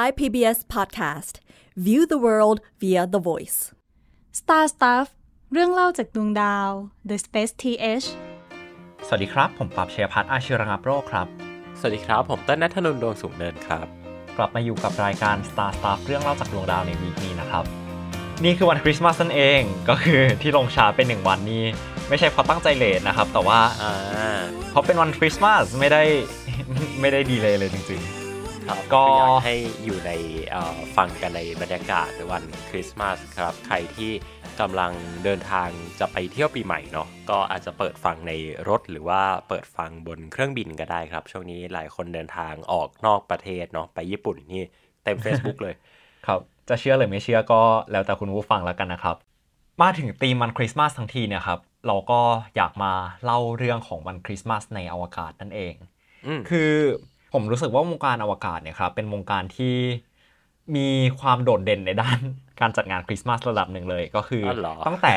Thai PBS podcast. View the world via the voice. Star Stuff เรื่องเล่าจากดวงดาว The Space TH สวัสดีครับ ผมปรับเชียพัฒน์อาชีวระงับโรคครับ สวัสดีครับ ผมเต้นนัทนนท์ดวงสูงเนินครับ กลับมาอยู่กับรายการ Star Stuff เรื่องเล่าจากดวงดาวในวีคนี้นะครับ นี่คือวันคริสต์มาสนั่นเอง ก็คือที่ลงช้าเป็นหนึ่งวันนี้ ไม่ใช่เพราะตั้งใจเลทนะครับ แต่ว่าอ่าเพราะเป็นวันคริสต์มาสไม่ได้ไม่ได้ดีเลยเลยจริงครับ ก็อยากให้อยู่ในเอ่อฟังกันในบรรยากาศวันคริสต์มาสครับ ใครที่กำลังเดินทางจะไปเที่ยวปีใหม่เนาะก็อาจจะเปิดฟังในรถหรือว่าเปิดฟังบนเครื่องบินก็ได้ครับ ช่วงนี้หลายคนเดินทางออกนอกประเทศเนาะไปญี่ปุ่นนี่เต็ม Facebook เลยๆครับ จะเชื่อหรือไม่เชื่อก็แล้วแต่คุณผู้ฟังแล้วกันนะครับ มาถึงธีมวันคริสต์มาสทั้งทีเนี่ยครับเราก็อยากมาเล่าเรื่องของวันคริสต์มาสในอวกาศนั่นเองอืมคือ ผมรู้สึกว่าวงการอวกาศเนี่ยครับเป็นวงการที่มีความโดดเด่นในด้านการจัดงานคริสต์มาสระดับหนึ่งเลยก็คืออ๋อเหรอตั้งแต่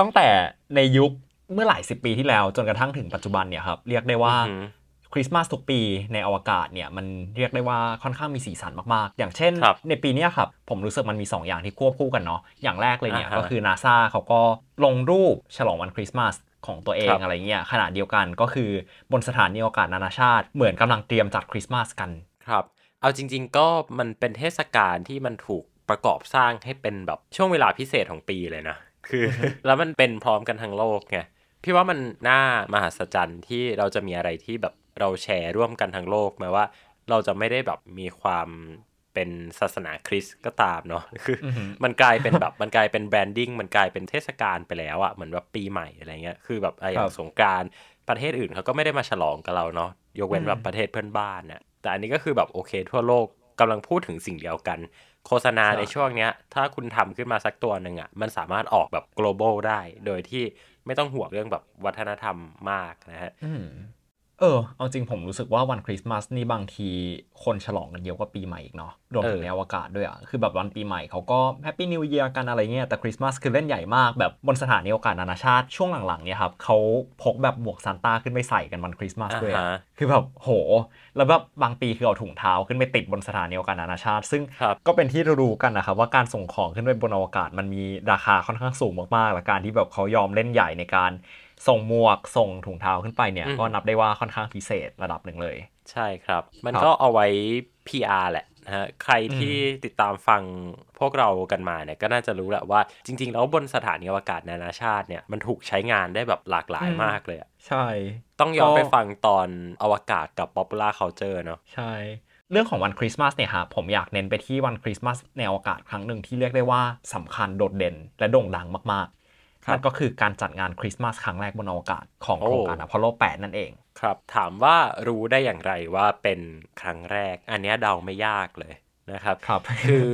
ตั้งแต่ในยุคเมื่อหลายสิบปีที่แล้วจนกระทั่งถึงปัจจุบันเนี่ยครับเรียกได้ว่าอือหือคริสต์มาสทุกปีในอวกาศเนี่ยมันเรียกได้ว่าค่อนข้างมีสีสันมากๆ อย่างเช่นครับในปีเนี้ยครับผมรู้สึกมันมี 2 อย่างที่ควบคู่กันเนาะอย่างแรกเลยเนี่ยอ่าฮะก็คือนาซาเขาก็ลงรูปฉลองวันคริสต์มาส ของตัวเอครังบอะไรเงี้ยขณะเดียวกันก็คือบนสถานีอวกาศนานาชาติ เหมือนกำลังเตรียมจัดคริสต์มาสกันครับ เอาจริง ๆ ก็มันเป็นเทศกาลที่มันถูกประกอบสร้างให้เป็นแบบช่วงเวลาพิเศษของปีเลยนะ คือ แล้วมันเป็นพร้อมกันทั้งโลกไงพี่ว่ามันน่ามหัศจรรย์ที่เราจะมีอะไรที่แบบเราแชร์ร่วมกันทั้งโลกแม้ว่า เราจะไม่ได้แบบมีความ เป็นศาสนาคริสต์ก็ตามเนาะคือออหือมันกลายเป็นแบบมันกลายเป็นแบรนดิ้งมันกลายเป็นเทศกาลไปแล้วอะเหมือนแบบปีใหม่อะไรเงี้ยคือแบบไอ้อย่างสงกรานต์ประเทศอื่นเขาก็ไม่ได้มาฉลองกับเราเนาะยกเว้นแบบประเทศเพื่อนบ้านเนี่ยแต่อันนี้ก็คือแบบโอเค ทั่วโลกกำลังพูดถึงสิ่งเดียวกัน โฆษณาใช่ในช่วงเนี้ย ถ้าคุณทำขึ้นมาสักตัวหนึ่งอะมันสามารถออกแบบ global ได้ โดยที่ไม่ต้องห่วงเรื่องแบบวัฒนธรรมมากนะฮะอืม เออ เอาจริงผมรู้สึกว่าวันคริสต์มาสนี่บางทีคนฉลองกันเยอะกว่าปีใหม่อีกเนาะ รวมถึงเออในอวกาศด้วยอะคือแบบวันปีใหม่เขาก็ Happy New Year กันอะไรเงี้ย แต่คริสต์มาสคือเล่นใหญ่มากแบบบนสถานีอวกาศนานาชาติช่วงหลังๆเนี่ยครับเขาพกแบบหมวกซานต้าขึ้นไปใส่กันวันคริสต์มาสด้วยอะอ่าฮะคือแบบโห แล้วแบบบางปีคือเอาถุงเท้าขึ้นไปติดบนสถานีอวกาศนานาชาติ ซึ่งครับก็เป็นที่รู้ๆกันนะครับว่าการส่งของขึ้นไปบนอวกาศมันมีราคาค่อนข้างสูงมากๆและการที่แบบเขายอมเล่นใหญ่ในการ ส่งหมวกส่งถุงเท้าขึ้นไปเนี่ยอืมก็นับได้ว่าค่อนข้างพิเศษระดับหนึ่งเลย ใช่ครับ มันครับก็เอาไว้ PR แหละนะฮะใครที่ติดตามฟังพวกเรากันมาเนี่ยก็น่าจะรู้แหละว่าจริง ๆ แล้วบนสถานีอวกาศนานาชาติเนี่ยมันถูกใช้งานได้แบบหลากหลายมากเลยอะใช่ ต้องย้อนก็ไปฟังตอนอวกาศกับ popular culture เนาะใช่เรื่องของวันคริสต์มาสเนี่ยฮะผมอยากเน้นไปที่วันคริสต์มาสในอวกาศครั้งหนึ่งที่เรียกได้ว่าสำคัญโดดเด่น และโด่งดังมากๆครับ นั่นก็คือการจัดงานคริสต์มาสครั้งแรกบนอวกาศของโครงการอพอลโล 8 นั่นเอง ครับ ถามว่ารู้ได้อย่างไรว่าเป็นครั้งแรก อันเนี้ยเดาไม่ยากเลยนะครับครับคือ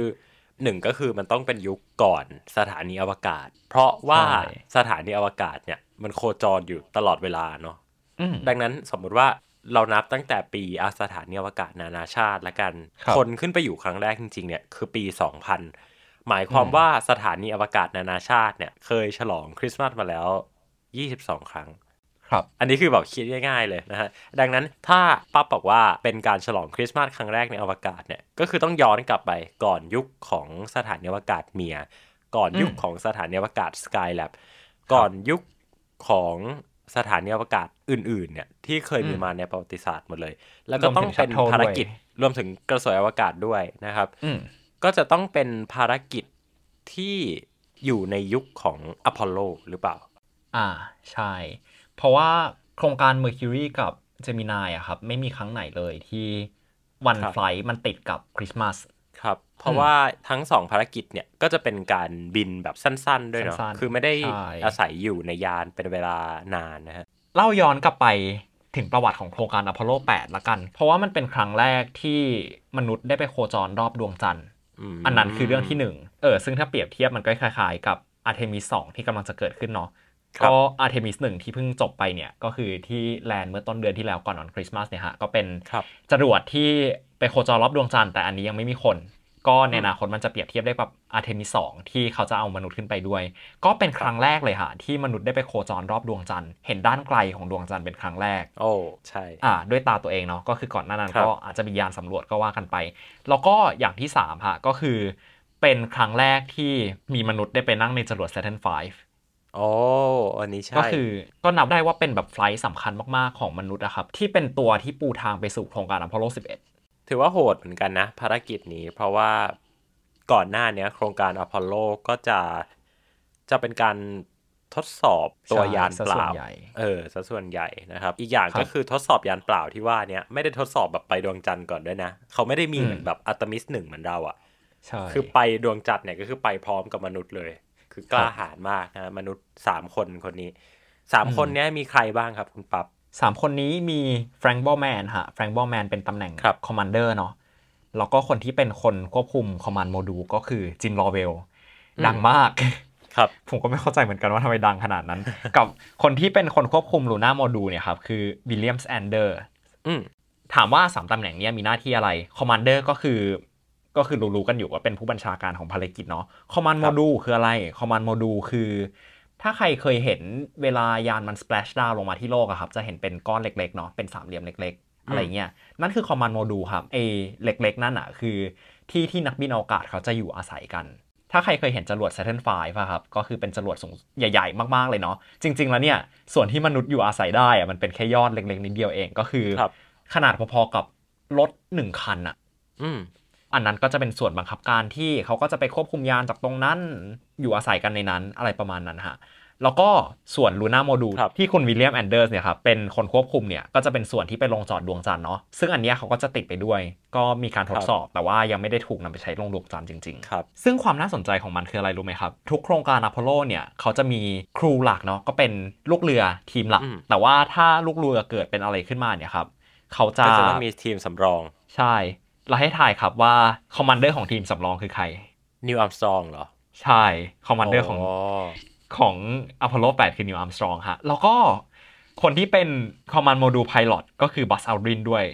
หนึ่งก็คือมันต้องเป็นยุคก่อนสถานีอวกาศ เพราะว่าใช่สถานีอวกาศเนี่ยมันโคจรอยู่ตลอดเวลาเนาะอืมดังนั้นสมมุติว่าเรานับตั้งแต่ปีอาสถานีอวกาศนานาชาติละกันครับคนขึ้นไปอยู่ครั้งแรกจริงๆเนี่ยคือปี2000 หมายความอืมว่าสถานีอวกาศนานาชาติเนี่ย เคยฉลองคริสต์มาสมาแล้ว 22 ครั้ง ครับ อันนี้คือแบบคิดง่ายๆเลยนะฮะ ดังนั้นถ้าปั๊บบอกว่าเป็นการฉลองคริสต์มาสครั้งแรกในอวกาศเนี่ย ก็คือต้องย้อนกลับไปก่อนยุคของสถานีอวกาศเมีย ก่อนยุคอืมของสถานีอวกาศสกายแลบก่อนยุคของสถานีอวกาศอื่นๆเนี่ยที่เคยมีอืมมาในประวัติศาสตร์หมดเลย แล้วก็ต้องเป็นรวมถึงภารกิจ Shuttle รวมถึงกระสวยอวกาศด้วยนะครับอืม ก็จะต้องเป็นภารกิจที่อยู่ในยุคของอพอลโลหรือเปล่า อ่าใช่ เพราะว่าโครงการ Mercury กับ Gemini อะครับ ไม่มีครั้งไหนเลยที่วันครับไฟลท์มันติดกับคริสต์มาสครับ เพราะว่าทั้งสองภารกิจเนี่ย ก็จะเป็นการบินแบบสั้น ๆ ด้วยเนาะสั้นๆคือไม่ได้ใช่อาศัยอยู่ในยานเป็นเวลานานนะฮะเล่าย้อนกลับไปถึงประวัติของโครงการอพอลโล 8 ละกัน เพราะว่ามันเป็นครั้งแรกที่มนุษย์ได้ไปโคจรรอบดวงจันทร์ม อันนั้นคือเรื่องที่หนึ่งเออซึ่งถ้าเปรียบเทียบมันก็คล้ายๆ กับอาร์เทมิส2ที่กำลังจะเกิดขึ้นเนาะครับก็อาร์เทมิส1ที่เพิ่งจบไปเนี่ย ก็คือที่ land เมื่อต้นเดือนที่แล้วก่อนวันคริสต์มาสเนี่ยฮะ ก็เป็นครับจรวดที่ไปโคจรรอบดวงจันทร์แต่อันนี้ยังไม่มีคน ก็ในอนาคตมันจะเปรียบเทียบได้กับอาร์เทมิสสที่เขาจะเอามนุษย์ขึ้นไปด้วย ก็เป็นครั้งแรกเลยฮะที่มนุษย์ได้ไปโคจรรอบดวงจันทร์เห็นด้านไกลของดวงจันทร์เป็นครั้งแรก โอ้ใช่อ่าด้วยตาตัวเองเนาะก็คือก่อนหน้านั้นครับก็อาจจะมียานสำรวจก็ว่ากันไป แล้วก็อย่างที่3ฮะก็คือ เป็นครั้งแรกที่มีมนุษย์ได้ไปนั่งในจรวด Saturn V โอ้อันนี้ใช่ ก็คือก็นับได้ว่าเป็นแบบไฟลท์สำคัญมากๆของมนุษย์อะครับที่เป็นตัวที่ปูทางไปสู่โครงการอพอลโล 11 ถือว่าโหดเหมือนกันนะ ภารกิจนี้ เพราะว่าก่อนหน้าเนี้ยโครงการอพอลโลก็จะจะเป็นการทดสอบตัวใช่ยานเปซะส่วล่านใหญ่เออซะส่วนใหญ่นะครับ อีกอย่างครับก็คือทดสอบยานเปล่าที่ว่าเนี้ยไม่ได้ทดสอบแบบไปดวงจันทร์ก่อนด้วยนะ เขาไม่ได้มีอืมเหมือนแบบอัตมิสหนึ่งเหมือนเราอะใช่คือไปดวงจันทร์เนี่ยก็คือไปพร้อมกับมนุษย์เลย คือกล้าครับหาญมากนะมนุษย์สามคนคนนี้สามอืมคนเนี้ยมีใครบ้างครับคุณปั๊บ สามคนนี้มีแฟรงค์บอร์แมนฮะแฟรงค์บอร์แมนเป็นตำแหน่งครับ commander เนาะแล้วก็คนที่เป็นคนควบคุม command module ก็คือจิมลอเวลดังมากครับผมก็ไม่เข้าใจเหมือนกันว่าทำไมดังขนาดนั้น กับคนที่เป็นคนควบคุม lunar module เนี่ยครับคือวิลเลียมแอนเดอร์สอืมถามว่าสามตำแหน่งเนี้ยมีหน้าที่อะไร Commander ก็คือก็คือรู้ๆกันอยู่ว่าเป็นผู้บัญชาการของภารกิจเนาะ Command Module คืออะไร Command Module คือ ถ้าใครเคยเห็นเวลายานมัน splash down ลงมาที่โลกอะครับ จะเห็นเป็นก้อนเล็กๆเนาะเป็นสามเหลี่ยมเล็ก ๆ อะไรเงี้ยนั่นคือ Command Module ครับเออเล็ก ๆ นั่นอะคือที่ที่นักบินอวกาศเขาจะอยู่อาศัยกัน ถ้าใครเคยเห็นจรวด Saturn V ป่ะครับ ก็คือเป็นจรวดสูงใหญ่ ๆ มากๆเลยเนาะจริง ๆ แล้วเนี่ย ส่วนที่มนุษย์อยู่อาศัยได้อะมันเป็นแค่ยอดเล็ก ๆ นิดเดียวเองก็คือครับขนาดพอๆกับรถหนึ่งคันอะ อืมอันนั้นก็จะเป็นส่วนบังคับการที่เขาก็จะไปควบคุมยานจากตรงนั้น อยู่อาศัยกันในนั้นอะไรประมาณนั้นฮะแล้วก็ส่วน Lunar Module ครับที่คุณวิลเลียมแอนเดอร์สเนี่ยครับเป็นคนควบคุมเนี่ยก็จะเป็นส่วนที่ไปลงจอดดวงจันทร์เนาะซึ่งอันเนี้ยเขาก็จะติดไปด้วย ก็มีการทดสอบ แต่ว่ายังไม่ได้ถูกนำไปใช้ลงดวงจันทร์จริงๆครับซึ่งความน่าสนใจของมันคืออะไรรู้ไหมครับ ทุกโครงการอพอลโลเนี่ยเขาจะมีcrew หลักเนาะก็เป็นลูกเรือทีมหลักอืมแต่ว่าถ้าลูกเรือเกิดเป็นอะไรขึ้นมาเนี่ยครับเขาจะก็จะต้องมีทีมสำรอง ใช่ เราให้ทายครับว่า Commander ของทีมสำรองคือใครนีล อาร์มสตรองเหรอ ใช่ Commander ของอ๋อของอพอลโล 8 คือนีล อาร์มสตรองฮะ แล้วก็คนที่เป็น Command Module Pilot ก็คือบัสอัลดรินด้วย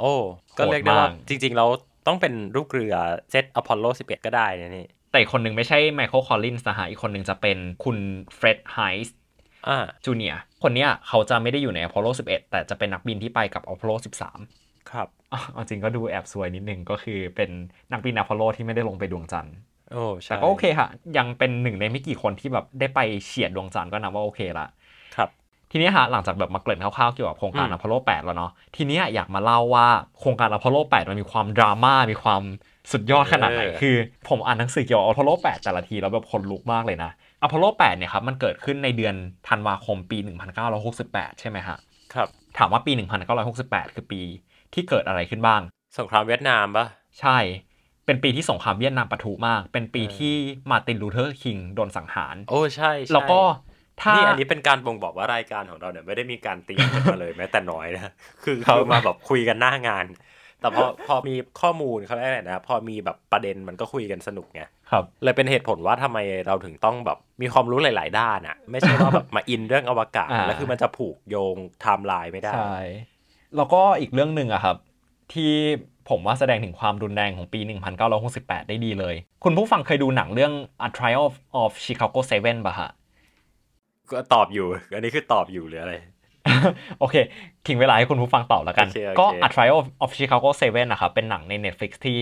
โอ้ ก็เรียกได้ว่าโหดมากจริงๆแล้วต้องเป็นลูกเรือเซตอพอลโล 11 ก็ได้นะนี่ แต่อีกคนหนึ่งไม่ใช่ไมเคิลคอลลินส์นะฮะ อีกคนหนึ่งจะเป็นคุณเฟร็ดเฮสอ่าจูเนียร์คนเนี้ยเขาจะไม่ได้อยู่ในอพอลโล 11 แต่จะเป็นนักบินที่ไปกับอพอลโล 13 ครับอะเอาจริงก็ดูแอบซวยนิดนึงก็คือเป็นนักบินอพอลโลที่ไม่ได้ลงไปดวงจันทร์โอ้ใช่แต่ก็โอเคค่ะ ยังเป็นหนึ่งในไม่กี่คนที่แบบได้ไปเฉียดดวงจันทร์ก็นับว่าโอเคละครับ ทีนี้ฮะหลังจากแบบมาเกริ่นคร่าวๆเกี่ยวกับโครงการอืมอพอลโล 8 แล้วเนาะทีเนี้ยอยากมาเล่าว่าโครงการอพอลโล 8 มันมีความดราม่ามีความสุดยอดขนาดไหนคือ ผมอ่านหนังสือเกี่ยวกับอพอลโล 8 แต่ละทีแล้วแบบขนลุกมากเลยนะอพอลโล 8 เนี่ยครับมันเกิดขึ้นในเดือนธันวาคมปี 1968 ใช่ไหมฮะครับถามว่าปี 1968 คือปี ที่เกิดอะไรขึ้นบ้าง สงครามเวียดนามปะใช่ เป็นปีที่สงครามเวียดนามปะทุมาก เป็นปีเออที่มาร์ตินลูเทอร์คิงโดนสังหาร โอ้ใช่ใช่แล้วก็ถ้านี่อันนี้เป็นการบ่งบอกว่ารายการของเราเนี่ยไม่ได้มีการเตรียมกันมาเลยแม้แต่น้อยนะ คือครับคือมาแบบคุยกันหน้างาน แต่พอพอมีข้อมูลเขาเรียกอะไรนะพอมีแบบประเด็นมันก็คุยกันสนุกไงครับ เลยเป็นเหตุผลว่าทำไมเราถึงต้องแบบมีความรู้หลาย ๆ ด้านอะไม่ใช่ว่าแบบมาอินเรื่องอวกาศอ่าแล้วคือมันจะผูกโยงไทม์ไลน์ไม่ได้ใช่ แล้วก็อีกเรื่องหนึ่งอะครับ ที่ผมว่าแสดงถึงความรุนแรงของปี 1968 ได้ดีเลย คุณผู้ฟังเคยดูหนังเรื่อง A Trial of, of Chicago 7ป่ะฮะก็ตอบอยู่ อันนี้คือตอบอยู่หรืออะไร โอเค ทิ้งเวลาให้คุณผู้ฟังตอบแล้วกันโอเคโอเคก็ A Trial of, of Chicago 7นะครับ เป็นหนังใน Netflix ที่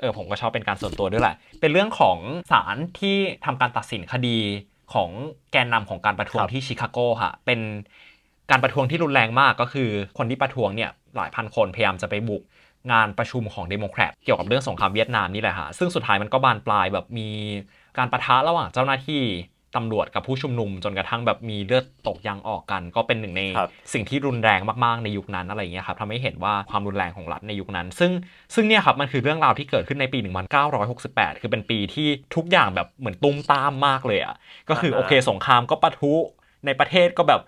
เออผมก็ชอบเป็นการส่วนตัวด้วยแหละ เป็นเรื่องของศาลที่ทำการตัดสินคดีของแกนนำของการประท้วงที่ชิคาโกฮะเป็น การประท้วงที่รุนแรงมากก็คือคนที่ประท้วงเนี่ยหลายพันคนพยายามจะไปบุกงานประชุมของเดโมแครตเกี่ยวกับเรื่องสงครามเวียดนามนี่แหละฮะซึ่งสุดท้ายมันก็บานปลายแบบมีการปะทะระหว่างเจ้าหน้าที่ตำรวจกับผู้ชุมนุมจนกระทั่งแบบมีเลือดตกยางออกกัน ก็เป็นหนึ่งในสิ่งที่รุนแรงมากๆในยุคนั้นอะไรอย่างเงี้ยครับทำให้เห็นว่าความรุนแรงของรัฐในยุคนั้น ซึ่งซึ่งเนี่ยครับมันคือเรื่องราวที่เกิดขึ้นในปี 1968 คือเป็นปีที่ทุกอย่างแบบเหมือนตูมตามมากเลยอะก็คือโอเคสงครามก็ปะทุในประเทศก็แบบ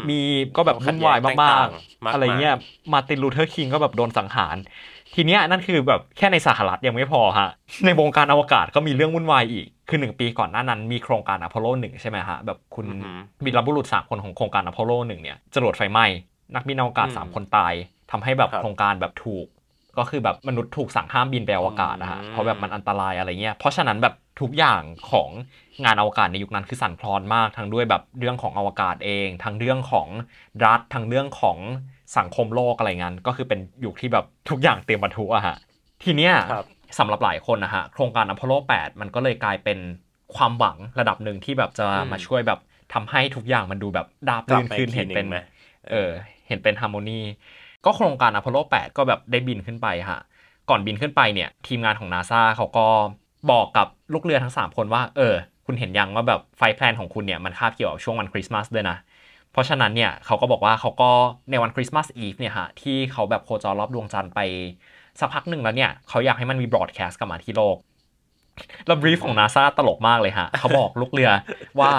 มมีก็แบบวุ่นวายความขัดแย้งมากต่างๆมากๆ อะไรเงี้ยมาร์ตินลูเทอร์คิงก็แบบโดนสังหาร ทีเนี้ยนั่นคือแบบแค่ในสหรัฐยังไม่พอฮะ ในวงการอวกาศก็มีเรื่องวุ่นวายอีก คือหนึ่งปีก่อนหน้านั้นมีโครงการอพอลโลหนึ่งใช่ไหมฮะ แบบคุณอือหือวีรบุรุษสามคนของโครงการอพอลโลหนึ่งเนี่ยจรวดไฟไหม้ นักบินอวกาศอืมสามคนตายทำให้แบบครับโครงการแบบถูก ก็คือแบบมนุษย์ถูกสั่งห้ามบินไปอวกาศนะฮะอืมเพราะแบบมันอันตรายอะไรเงี้ยเพราะฉะนั้นแบบ ทุกอย่างของงานอวกาศในยุคนั้นคือสั่นคลอนมากทั้งด้วยแบบเรื่องของอวกาศเอง ทั้งเรื่องของรัฐทั้งเรื่องของสังคมโลกอะไรเงี้ยก็คือเป็นยุคที่แบบทุกอย่างเตรียมบรรทุกอะฮะทีเนี้ยครับสำหรับหลายคนนะฮะโครงการอพอลโล 8 มันก็เลยกลายเป็นความหวังระดับหนึ่งที่แบบจะอืมมาช่วยแบบทำให้ทุกอย่างมันดูแบบราบกลับรื่นมาขึ้นอีกทีเห็นเป็นหนึ่งไหมเออเห็นเป็น harmony ก็โครงการอพอลโล 8 ก็แบบได้บินขึ้นไปฮะก่อนบินขึ้นไปเนี่ยทีมงานของนาซาเขาก็ บอกกับลูกเรือทั้ง 3 คนว่าเออ คุณเห็นยังว่าแบบ flight plan ของคุณเนี่ยมันคาบเกี่ยวกับช่วงวันคริสต์มาสด้วยนะ เพราะฉะนั้นเนี่ยเขาก็บอกว่าเขาก็ในวัน Christmas Eve เนี่ยฮะที่เขาแบบโคจรรอบดวงจันทร์ไปสักพักหนึ่งแล้วเนี่ยเขาอยากให้มันมี broadcast กลับมาที่โลกแล้ว brief ของนาซาตลกมากเลยฮะ เขาบอกลูกเรือว่า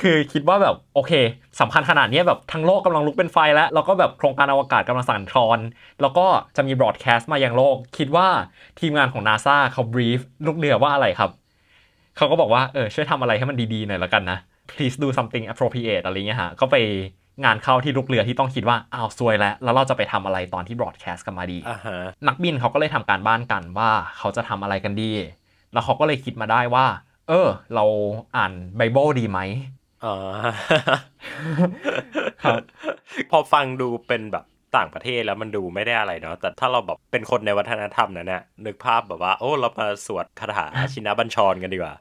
คือคิดว่าแบบโอเคสำคัญขนาดเนี้ยแบบทั้งโลกกำลังลุกเป็นไฟแล้วแล้วก็แบบโครงการอวกาศกำลังสั่นคลอน แล้วก็จะมี broadcast มายังโลก คิดว่าทีมงานของนาซาเขาบรีฟลูกเรือว่าอะไรครับ เขาก็บอกว่าเออช่วยทำอะไรให้มันดีๆหน่อยแล้วกันนะ please do something appropriate อะไรเงี้ยฮะก็ไปงานเข้าที่ลูกเรือที่ต้องคิดว่าอ้าวซวยแล้ว แล้วเราจะไปทำอะไรตอนที่บรอดแคสต์กันมาดีอ่าฮะนักบินเขาก็เลยทำการบ้านกันว่าเขาจะทำอะไรกันดี แล้วเขาก็เลยคิดมาได้ว่า เออ เราอ่านไบเบิลดีไหม อ๋อครับพอฟังดูเป็นแบบต่างประเทศแล้วมันดูไม่ได้อะไรเนาะแต่ถ้าเราแบบเป็นคนในวัฒนธรรมนั้นเนี่ยนึกภาพแบบว่า โอ้ เรามาสวดคาถาชินบัญชรกันดีกว่า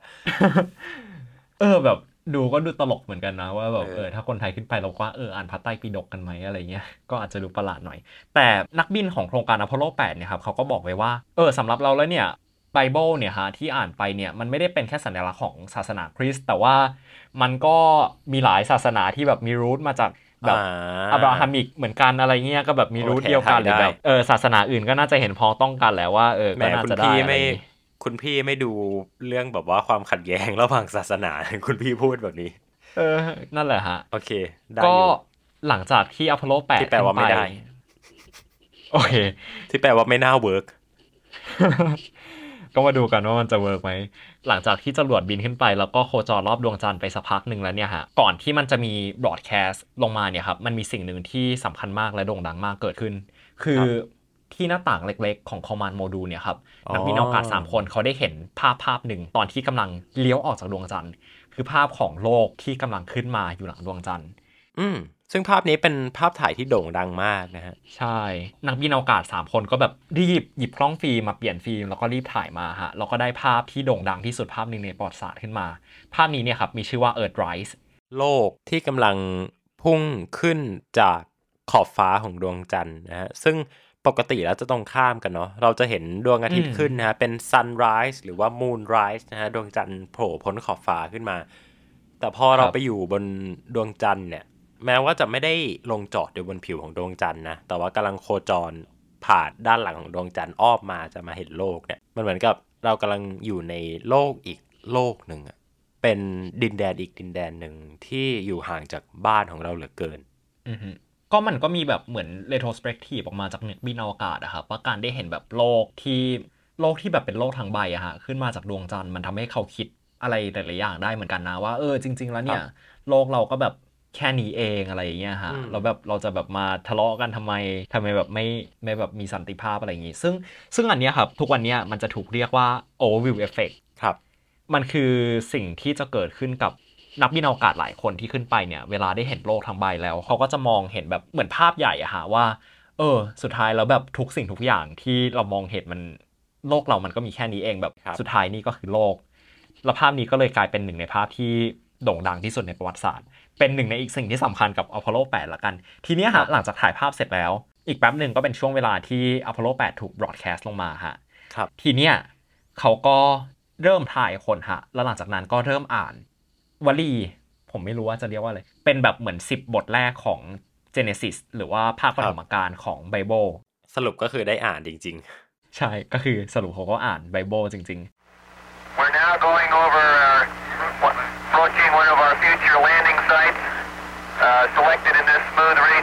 เออแบบดูก็ดูตลกเหมือนกันนะว่าแบบเออเออถ้าคนไทยขึ้นไปเราก็ว่าเอออ่านพระไตรปิฎกกันไหมอะไรเงี้ยก็อาจจะดูประหลาดหน่อย แต่นักบินของโครงการอพอลโล 8 เนี่ยครับเขาก็บอกไว้ว่าเออสำหรับเราแล้วเนี่ยไบเบิลเนี่ยฮะที่อ่านไปเนี่ยมันไม่ได้เป็นแค่สัญลักษณ์ของศาสนาคริสต์แต่ว่ามันก็มีหลายศาสนาที่แบบมีรูทมาจากแบบอ่าอับราฮัมิกเหมือนกันอะไรเงี้ยก็แบบมีโอรูทเคเดียวกันหรือได้แบบเออศาสนาอื่นก็น่าจะเห็นพ้องต้องกันแหล้วว่าเออแหมก็น่าคุณจะได้พี่อะไรไม่อย่างงี้คุณพี่ไม่ดูเรื่องแบบว่าความขัดแย้งระหว่างศาสนาคุณพี่พูดแบบนี้ เออ นั่นแหละฮะ โอเค ได้ก็อยู่หลังจากที่อพอลโล8ที่แปลว่าไม่ได้ขึ้นปโอเค ที่แปลว่าไม่น่าเวิร์ก ก็มาดูกันว่ามันจะเวิร์กไหมหลังจากที่จรวดบินขึ้นไป แล้วก็โคจรรอบดวงจันทร์ไปสักพักหนึ่งแล้วเนี่ยฮะก่อนที่มันจะมี broadcast ลงมาเนี่ยครับมันมีสิ่งหนึ่งที่สำคัญมากและโด่งดังมากเกิดขึ้น คือที่หน้าต่างเล็กๆ ของ Command Module เนี่ยครับอ๋อนักบินอวกาศ3คนเขาได้เห็นภาพภาพหนึ่งตอนที่กำลังเลี้ยวออกจากดวงจันทร์คือภาพของโลกที่กำลังขึ้นมาอยู่หลังดวงจันทร์อืม ซึ่งภาพนี้เป็นภาพถ่ายที่โด่งดังมากนะฮะ ใช่ นักบินอวกาศ 3 คนก็แบบรีบหยิบกล้องฟิล์มมาเปลี่ยนฟิล์มแล้วก็รีบถ่ายมาฮะแล้วก็ได้ภาพที่โด่งดังที่สุดภาพหนึ่งในประวัติศาสตร์ขึ้นมา ภาพนี้เนี่ยครับมีชื่อว่า Earthrise โลกที่กำลังพุ่งขึ้นจากขอบฟ้าของดวงจันทร์นะฮะ ซึ่งปกติแล้วจะตรงข้ามกันเนาะ เราจะเห็นดวงอาทิตย์อืมขึ้นนะฮะ เป็น sunrise หรือว่า moonrise นะฮะ ดวงจันทร์โผล่พ้นขอบฟ้าขึ้นมา แต่พอเราไปอยู่บนดวงจันทร์เนี่ย แม้ว่าจะไม่ได้ลงจอดอยู่บนผิวของดวงจันทร์นะ แต่ว่ากำลังโคจรผ่านด้านหลังของดวงจันทร์อ้อมมาจะมาเห็นโลกเนี่ย มันเหมือนกับเรากำลังอยู่ในโลกอีกโลกหนึ่งอะเป็นดินแดนอีกดินแดนหนึ่งที่อยู่ห่างจากบ้านของเราเหลือเกิน อือฮึก็มันก็มีแบบเหมือน retrospective ออกมาจากนักบินอวกาศอะครับว่าการได้เห็นแบบโลกที่โลกที่แบบเป็นโลกทางใบอะฮะขึ้นมาจากดวงจันทร์มันทำให้เขาคิดอะไรหลายๆอย่างได้เหมือนกันนะว่าเออจริง ๆ แล้วเนี่ย โลกเราก็แบบ แค่นี้เองอะไรอย่างเงี้ยฮะอืมเราแบบเราจะแบบมาทะเลาะกันทำไมทำไมแบบไม่ไม่แบบมีสันติภาพอะไรอย่างงี้ ซึ่งซึ่งอันเนี้ยครับทุกวันเนี้ยมันจะถูกเรียกว่า overview effect ครับ มันคือสิ่งที่จะเกิดขึ้นกับนักบินอวกาศหลายคนที่ขึ้นไปเนี่ย เวลาได้เห็นโลกทั้งใบแล้ว เขาก็จะมองเห็นแบบเหมือนภาพใหญ่อะฮะว่า เออ สุดท้ายแล้วแบบทุกสิ่งทุกอย่างที่เรามองเห็นมันโลกเรามันก็มีแค่นี้เองแบบครับสุดท้ายนี่ก็คือโลก แล้วภาพนี้ก็เลยกลายเป็นหนึ่งในภาพที่โด่งดังที่สุดในประวัติศาสตร์ เป็นหนึ่งในอีกสิ่งที่สำคัญกับอพอลโล 8 ละกัน ทีเนี้ยฮะหลังจากถ่ายภาพเสร็จแล้ว อีกแป๊บหนึ่งก็เป็นช่วงเวลาที่อพอลโล 8 ถูก broadcast ลงมาฮะครับทีเนี้ยเขาก็เริ่มถ่ายคนฮะแล้วหลังจากนั้นก็เริ่มอ่านวลี ผมไม่รู้ว่าจะเรียกว่าอะไร เป็นแบบเหมือน 10 บทแรกของ Genesis หรือว่าภาคปฐมกาลของไบเบิลสรุปก็คือได้อ่านจริงใช่ก็คือสรุปเขาก็อ่านไบเบิลจริง We're now going over selected in this smooth region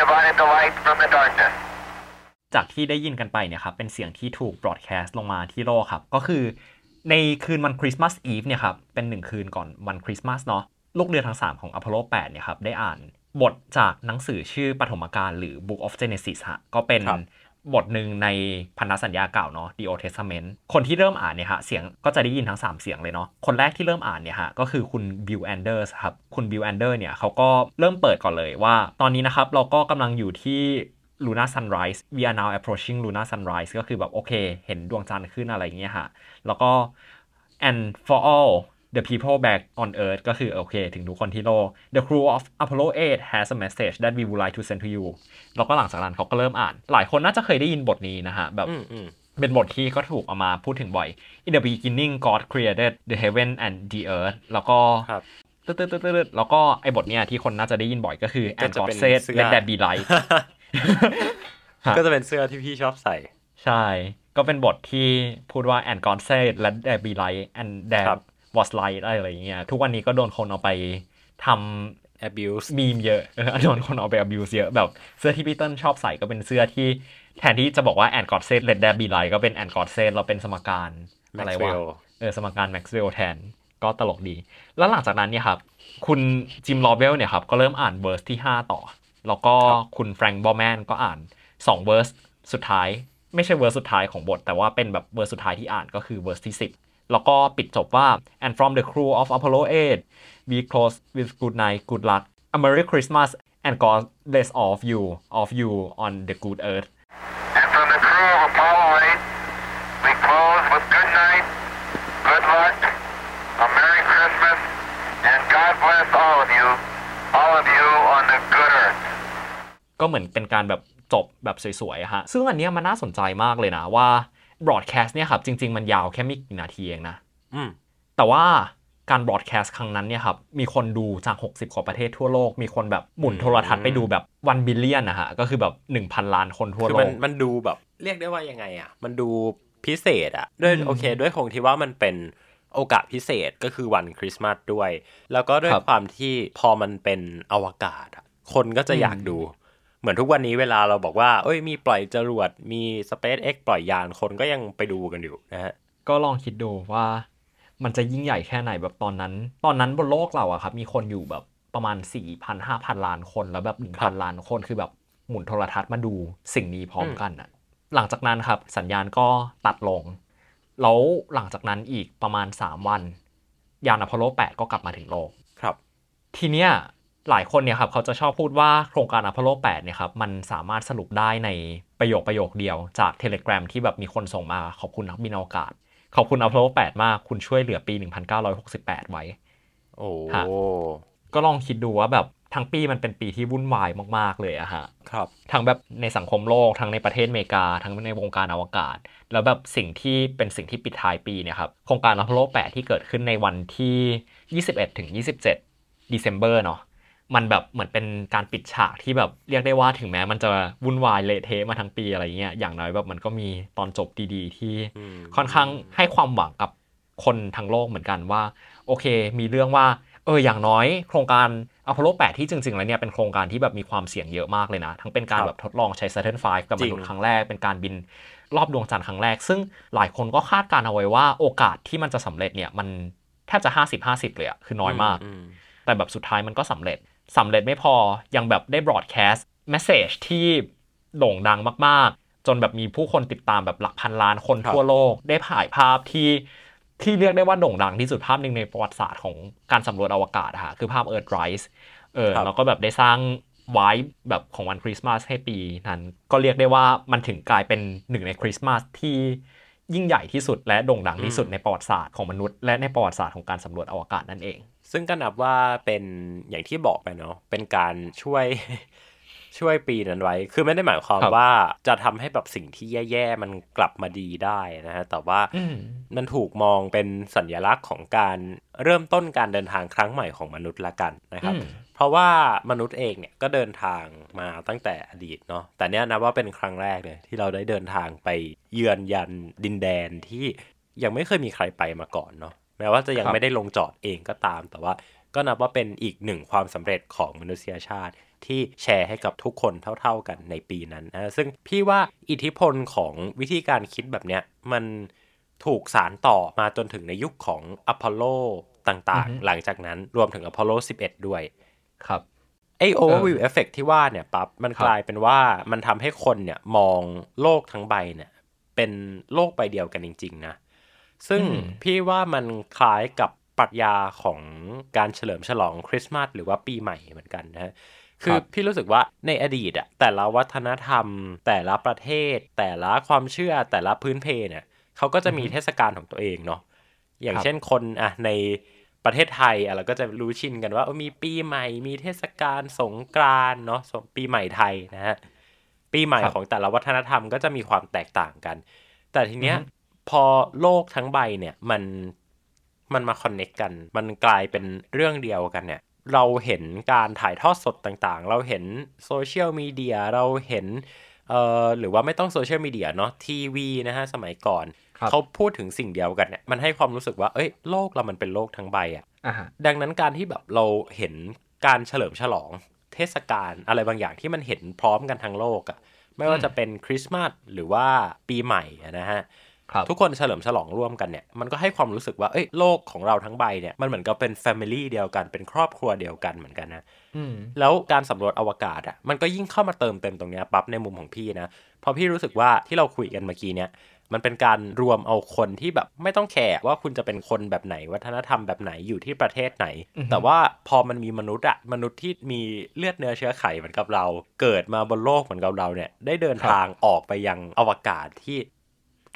divided the light from the darkness. จากที่ได้ยินกันไปเนี่ยครับเป็นเสียงที่ถูกบรอดแคสต์ลงมาที่โลกครับ ก็คือในคืนวันคริสต์มาสอีฟเนี่ยครับเป็นหนึ่งคืนก่อนวันคริสต์มาสเนาะลูกเรือทั้ง 3 ของอพอลโล 8 เนี่ยครับได้อ่านบทจากหนังสือชื่อปฐมกาลหรือ Book of Genesis ฮะก็เป็นครั บทหนึ่งในพันธสัญญาเก่าเนาะ The Old Testament คนที่เริ่มอ่านเนี่ยฮะเสียงก็จะได้ยินทั้ง 3 เสียงเลยเนาะ คนแรกที่เริ่มอ่านเนี่ยฮะก็คือคุณบิลแอนเดอร์สครับ คุณบิลแอนเดอร์เนี่ยเขาก็เริ่มเปิดก่อนเลยว่า ตอนนี้นะครับเราก็กำลังอยู่ที่ lunar sunrise we are now approaching lunar sunrise ก็คือแบบโอเค เห็นดวงจันทร์ขึ้นอะไรอย่างเงี้ยฮะ แล้วก็ and for all the people back on earth ก็คือโอเค ถึงทุกคนที่โลก the crew of Apollo 8 has a message that we would like to send to you แล้วก็หลังจากนั้นเขาก็เริ่มอ่าน หลายคนน่าจะเคยได้ยินบทนี้นะฮะ แบบอืมอืมเป็นบทที่ก็ถูกเอามาพูดถึงบ่อย in the beginning God created the heaven and the earth แล้วก็ครับตึ๊ดตึ๊ดตึ๊ดตึ๊ดแล้วก็ไอ้บทเนี้ยที่คนน่าจะได้ยินบ่อยก็คือก็ and จะ God เป็น said เสื้อ let that be light ฮะก็จะเป็นเสื้อที่พี่ชอบใส่ ใช่ ก็เป็นบทที่พูดว่า and God said let there be light and there ครับ was light อะไรอย่างเงี้ยทุกวันนี้ก็โดนคนเอาไปทำ abuse มีมเยอะเออโดนคนเอาไป abuse เยอะแบบเสื้อที่พี่เติ้ลชอบใส่ก็เป็นเสื้อที่แทนที่จะบอกว่า and God said let there be light ก็เป็น and God said เราเป็นสมการอะไรวะ Maxwell เออสมการ Maxwell แทนก็ตลกดี แล้วหลังจากนั้นเนี่ยครับคุณจิมลอเวลเนี่ยครับก็เริ่มอ่าน verse ที่ 5 ต่อ แล้วก็คุณแฟรงค์บอแมนก็อ่าน 2 verse สุดท้าย ไม่ใช่ verse สุดท้ายของบท แต่ว่าเป็นแบบ verse สุดท้ายที่อ่านก็คือ verse ที่ 10 แล้วก็ปิดจบว่า and from the crew of Apollo 8 we close with good night good luck a merry Christmas and God bless all of you of you on the good earth And from the crew of Apollo 8, we close with good night, good luck, a Merry Christmas, and God bless all of you, all of you on the good earth. ก็เหมือนเป็นการแบบจบแบบสวยๆอะฮะซึ่งอันเนี้ยมันน่าสนใจมากเลยนะว่า broadcast เนี่ยครับ จริง ๆ มันยาวแค่ไม่กี่นาทีเองนะอืมแต่ว่าการ broadcast ครั้งนั้นเนี่ยครับ มีคนดูจาก 60กว่าประเทศทั่วโลก มีคนแบบหมุนโทรทัศน์ไปดูแบบวันบิลเลียนนะฮะ ก็คือแบบ 1,000 ล้านคนทั่วคือโลมันกมันดูแบบ เรียกได้ว่ายังไงอะ มันดูพิเศษอะ ด้วยอืมโอเค ด้วยคงที่ว่ามันเป็นโอกาสพิเศษก็คือวันคริสต์มาสด้วย แล้วก็ด้วยครับความที่พอมันเป็นอวกาศอะคนก็จะอืมอยากดู เหมือนทุกวันนี้เวลาเราบอกว่า เอ้ยมีปล่อยจรวดมี SpaceX ปล่อยยานคนก็ยังไปดูกันอยู่นะฮะ ก็ลองคิดดูว่ามันจะยิ่งใหญ่แค่ไหนแบบตอนนั้น ตอนนั้นบนโลกเราอะครับ มีคนอยู่แบบประมาณ 4,000 5,000 ล้านคนแล้วแบบครับ1,000 ล้านคนคือแบบหมุนโทรทัศน์มาดูสิ่งนี้พร้อมอืมกันอะหลังจากนั้นครับ สัญญาณก็ตัดลง แล้วหลังจากนั้นอีกประมาณ 3 วัน ยานอพอลโล 8 ก็กลับมาถึงโลกครับ ทีเนี้ย หลายคนเนี่ยครับเขาจะชอบพูดว่าโครงการอพอลโล 8 เนี่ยครับมันสามารถสรุปได้ในประโยคประโยคเดียวจากเทเลกรามที่แบบมีคนส่งมาขอบคุณนักบินอวกาศ ขอบคุณอพอลโล 8 มาก คุณช่วยเหลือปี 1968 ไว้ โอ้ฮะก็ลองคิดดูว่าแบบทั้งปีมันเป็นปีที่วุ่นวายมาก ๆ เลยอะฮะ ครับ ทั้งแบบในสังคมโลก ทั้งในประเทศอเมริกา ทั้งในวงการอวกาศ แล้วแบบสิ่งที่เป็นสิ่งที่ปิดท้ายปีเนี่ยครับ โครงการอพอลโล 8 ที่เกิดขึ้นในวันที่ 21ถึง27 December เนาะ มันแบบเหมือนเป็นการปิดฉากที่แบบเรียกได้ว่าถึงแม้มันจะวุ่นวายเละเทะมาทั้งปีอะไรเงี้ยอย่างน้อยแบบมันก็มีตอนจบดีๆ ที่อืมค่อนข้างให้ความหวังกับคนทั้งโลกเหมือนกันว่า โอเค มีเรื่องว่าเอออย่างน้อยโครงการอพอลโล 8 ที่จริง ๆ แล้วเนี่ยเป็นโครงการที่แบบมีความเสี่ยงเยอะมากเลยนะ ทั้งเป็นการครับแบบทดลองใช้ Saturn V กับจริมงนุษย์ครั้งแรกเป็นการบินรอบดวงจันทร์ครั้งแรก ซึ่งหลายคนก็คาดการณ์เอาไว้ว่าโอกาสที่มันจะสำเร็จเนี่ยมันแทบจะ 50-50 เลยอะคือน้อยมากอืมแต่แบบสุดท้ายมันก็สำเร็จ สำเร็จไม่พอยังแบบได้บรอดแคสต์เมสเซจที่โด่งดังมาก ๆ จนแบบมีผู้คนติดตามแบบหลักพันล้านคนครับทั่วโลก ได้ถ่ายภาพที่ที่เรียกได้ว่าโด่งดังที่สุดภาพหนึ่งในประวัติศาสตร์ของการสำรวจอวกาศอะค่ะคือภาพ Earth Rise เออครับแล้วก็แบบได้สร้างไว้แบบของวันคริสต์มาสให้ปีนั้น ก็เรียกได้ว่ามันถึงกลายเป็นหนึ่งในคริสต์มาสที่ยิ่งใหญ่ที่สุดและโด่งดังที่สุดในประวัติศาสตร์ของมนุษย์ และในประวัติศาสตร์ของการสำรวจอวกาศนั่นเอง ซึ่งก็นับว่าเป็นอย่างที่บอกไปเนาะเป็นการช่วยช่วยปีนั้นไว้ คือไม่ได้หมายความครับว่าจะทำให้แบบสิ่งที่แย่ๆมันกลับมาดีได้นะฮะ แต่ว่าอืมมันถูกมองเป็นสัญลักษณ์ของการเริ่มต้นการเดินทางครั้งใหม่ของมนุษย์ละกันนะครับอืมเพเพราะว่ามนุษย์เองเนี่ยก็เดินทางมาตั้งแต่อดีตเนาะ แต่เนี้ยนะว่าเป็นครั้งแรกเลยที่เราได้เดินทางไปเยือนยังดินแดนที่ยังไม่เคยมีใครไปมาก่อนเนาะ แม้ว่าจะยังครับไม่ได้ลงจอดเองก็ตาม แต่ว่าก็นับว่าเป็นอีกหนึ่งความสำเร็จของมนุษยชาติที่แชร์ให้กับทุกคนเท่า ๆกันในปีนั้นนะซึ่งพี่ว่าอิทธิพลของวิธีการคิดแบบเนี้ยมันถูกสานต่อมาจนถึงในยุคของอพอลโลต่างๆ หลังจากนั้นรวมถึงอพอลโล 11 ด้วย ครับไอ overview effect ที่ว่าเนี่ยปั๊บมันครับกลายเป็นว่ามันทำให้คนเนี่ยมองโลกทั้งใบเนี่ยเป็นโลกใบเดียวกันจริง ๆ นะ ซึ่งพี่ว่ามันคล้ายกับปรัชญาของการเฉลิมฉลองคริสต์มาสหรือว่าปีใหม่เหมือนกันนะฮะคือพี่รู้สึกว่าในอดีตอะแต่ละวัฒนธรรม แต่ละประเทศ แต่ละความเชื่อแต่ละพื้นเพเนี่ยเขาก็จะมีเทศกาลของตัวเองเนาะอย่างครับเช่นคนอะในประเทศไทยอะเราก็จะรู้ชินกันว่าเออมีปีใหม่มีเทศกาลสงกรานต์เนาะสงปีใหม่ไทยนะฮะปีใหม่ครับของแต่ละวัฒนธรรมก็จะมีความแตกต่างกัน แต่ทีเนี้ยอือฮึ พอโลกทั้งใบเนี่ยมันมันมาคอนเน็กกัน มันกลายเป็นเรื่องเดียวกันเนี่ย เราเห็นการถ่ายทอดสดต่างๆ เราเห็นโซเชียลมีเดีย เราเห็นเอ่อหรือว่าไม่ต้องโซเชียลมีเดียเนาะทีวีนะฮะสมัยก่อนครับเขาพูดถึงสิ่งเดียวกันเนี่ย มันให้ความรู้สึกว่า เอ้ย โลกเรามันเป็นโลกทั้งใบอะอ่าฮะดังนั้นการที่แบบเราเห็นการเฉลิมฉลองเทศกาลอะไรบางอย่างที่มันเห็นพร้อมกันทั้งโลกอะไม่ว่าจะเป็นคริสต์มาสหรือว่าปีใหม่อะนะฮะครับ ทุกคนเฉลิมฉลองร่วมกันเนี่ยมันก็ให้ความรู้สึกว่าเอ้ยโลกของเราทั้งใบเนี่ยมันเหมือนกับเป็น family เดียวกันเป็นครอบครัวเดียวกันเหมือนกันนะอืมแล้วการสำรวจอวกาศอะมันก็ยิ่งเข้ามาเติมเต็มตรงเนี้ยปั๊บในมุมของพี่นะเพราะพี่รู้สึกว่าที่เราคุยกันเมื่อกี้เนี่ยมันเป็นการรวมเอาคนที่แบบไม่ต้อง care ว่าคุณจะเป็นคนแบบไหนวัฒนธรรมแบบไหนอยู่ที่ประเทศไหนอือฮึแต่ว่าพอมันมีมนุษย์อะมนุษย์ที่มีเลือดเนื้อเชื้อไขเหมือนกับเรา เกิดมาบนโลกเหมือนกับเราเนี่ยได้เดินทางออกไปยังอวกาศที่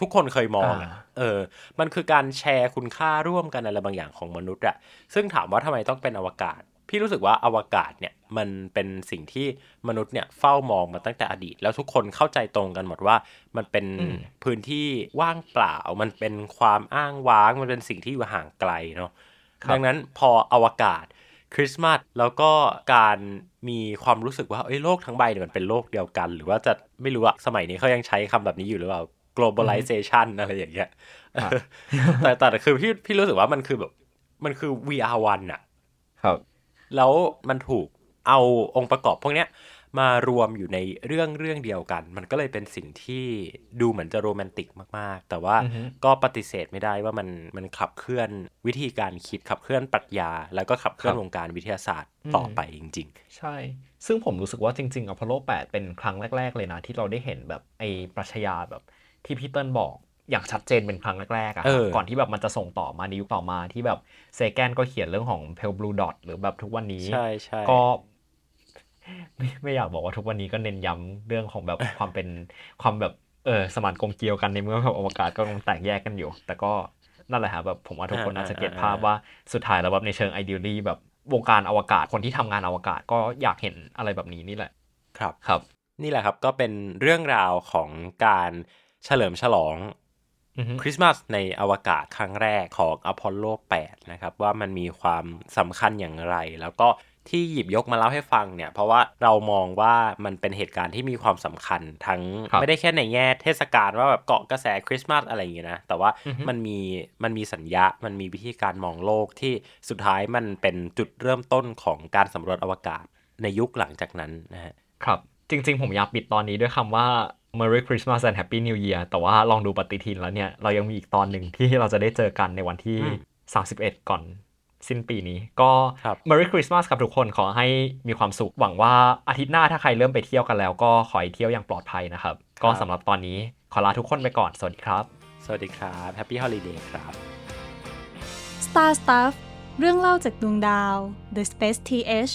ทุกคนเคยมองอะอ่าเออ มันคือการแชร์คุณค่าร่วมกันอะไรบางอย่างของมนุษย์อะซึ่งถามว่าทำไมต้องเป็นอวกาศ พี่รู้สึกว่าอวกาศเนี่ยมันเป็นสิ่งที่มนุษย์เนี่ยเฝ้ามองมาตั้งแต่อดีต แล้วทุกคนเข้าใจตรงกันหมดว่า มันเป็นอืมพื้นที่ว่างเปล่า มันเป็นความอ้างว้าง มันเป็นสิ่งที่อยู่ห่างไกลเนาะดังนั้นพออวกาศคริสต์มาสแล้วก็การมีความรู้สึกว่าเอ้ยโลกทั้งใบเนี่ยมันเป็นโลกเดียวกัน หรือว่าจะไม่รู้อะสมัยนี้เขายังใช้คำแบบนี้อยู่หรือเปล่า globalization อะไรอย่างเงี้ยครับแต่แต่คือพี่พี่รู้สึกว่ามันคือแบบ มันคือ VR one อะครับ แล้วมันถูกเอาองค์ประกอบพวกเนี้ยมารวมอยู่ในเรื่องเรื่องเดียวกัน มันก็เลยเป็นสิ่งที่ดูเหมือนจะโรแมนติกมาก ๆ แต่ว่าอือฮึก็ปฏิเสธไม่ได้ว่ามันมันขับเคลื่อนวิธีการคิดขับเคลื่อนปรัชญา แล้วก็ขับเคลื่อนวงการวิทยาศาสตร์ต่อไปจริงใช่ ซึ่งผมรู้สึกว่าจริงๆอพอลโล 8 เป็นครั้งแรก ๆ เลยนะ ที่เราได้เห็นแบบไอ้ปรัชญาแบบ ที่พี่เติ้ลบอกอย่างชัดเจนเป็นครั้งแรกๆอะเออก่อนที่แบบมันจะส่งต่อมาในยุคต่อมาที่แบบเซแกนก็เขียนเรื่องของ Pale Blue Dot หรือแบบทุกวันนี้ๆใช่ใช่ก็ไม่ไม่อยากบอกว่าทุกวันนี้ก็เน้นย้ำเรื่องของแบบความเป็นความแบบเออสมานกลมเกลียวกันในเมื่อแบบอวกาศก็กำลังแตกแยกกันอยู่ แต่ก็นั่นแหละฮะแบบผมว่าทุกคนน่าจะ get ภาพว่าสุดท้ายแล้วแบบในเชิง ideally แบบวงการอวกาศคนที่ทำงานอวกาศก็อยากเห็นอะไรแบบนี้นี่แหละ ครับครับ นี่แหละครับก็เป็นเรื่องราวของการ เฉลิมฉลองอือฮึคริสต์มาสในอวกาศครั้งแรกของอพอลโล 8 นะครับ ว่ามันมีความสำคัญอย่างไร แล้วก็ที่หยิบยกมาเล่าให้ฟังเนี่ย เพราะว่าเรามองว่ามันเป็นเหตุการณ์ที่มีความสำคัญ ทั้งครับไม่ได้แค่ในแง่เทศกาลว่าแบบเกาะกระแสคริสต์มาสอะไรอย่างเงี้ยนะ แต่ว่าอือฮึมันมีมันมีสัญญา มันมีวิธีการมองโลกที่สุดท้ายมันเป็นจุดเริ่มต้นของการสำรวจอวกาศในยุคหลังจากนั้นนะฮะครับ จริง ๆ ผมอยากปิดตอนนี้ด้วยคำว่า Merry Christmas and Happy New Year แต่ว่าลองดูปฏิทินแล้วเนี่ย เรายังมีอีกตอนหนึ่งที่เราจะได้เจอกันในวันที่อืม31 ก่อนสิ้นปีนี้ก็ครับ Merry Christmas กับทุกคนขอให้มีความสุข หวังว่าอาทิตย์หน้าถ้าใครเริ่มไปเที่ยวกันแล้วก็ขอให้เที่ยวอย่างปลอดภัยนะครับ ก็สำหรับตอนนี้ขอลาทุกคนไปก่อน สวัสดีครับ สวัสดีครับ Happy Holiday ครับ Star Stuff เรื่องเล่าจากดวงดาว The Space TH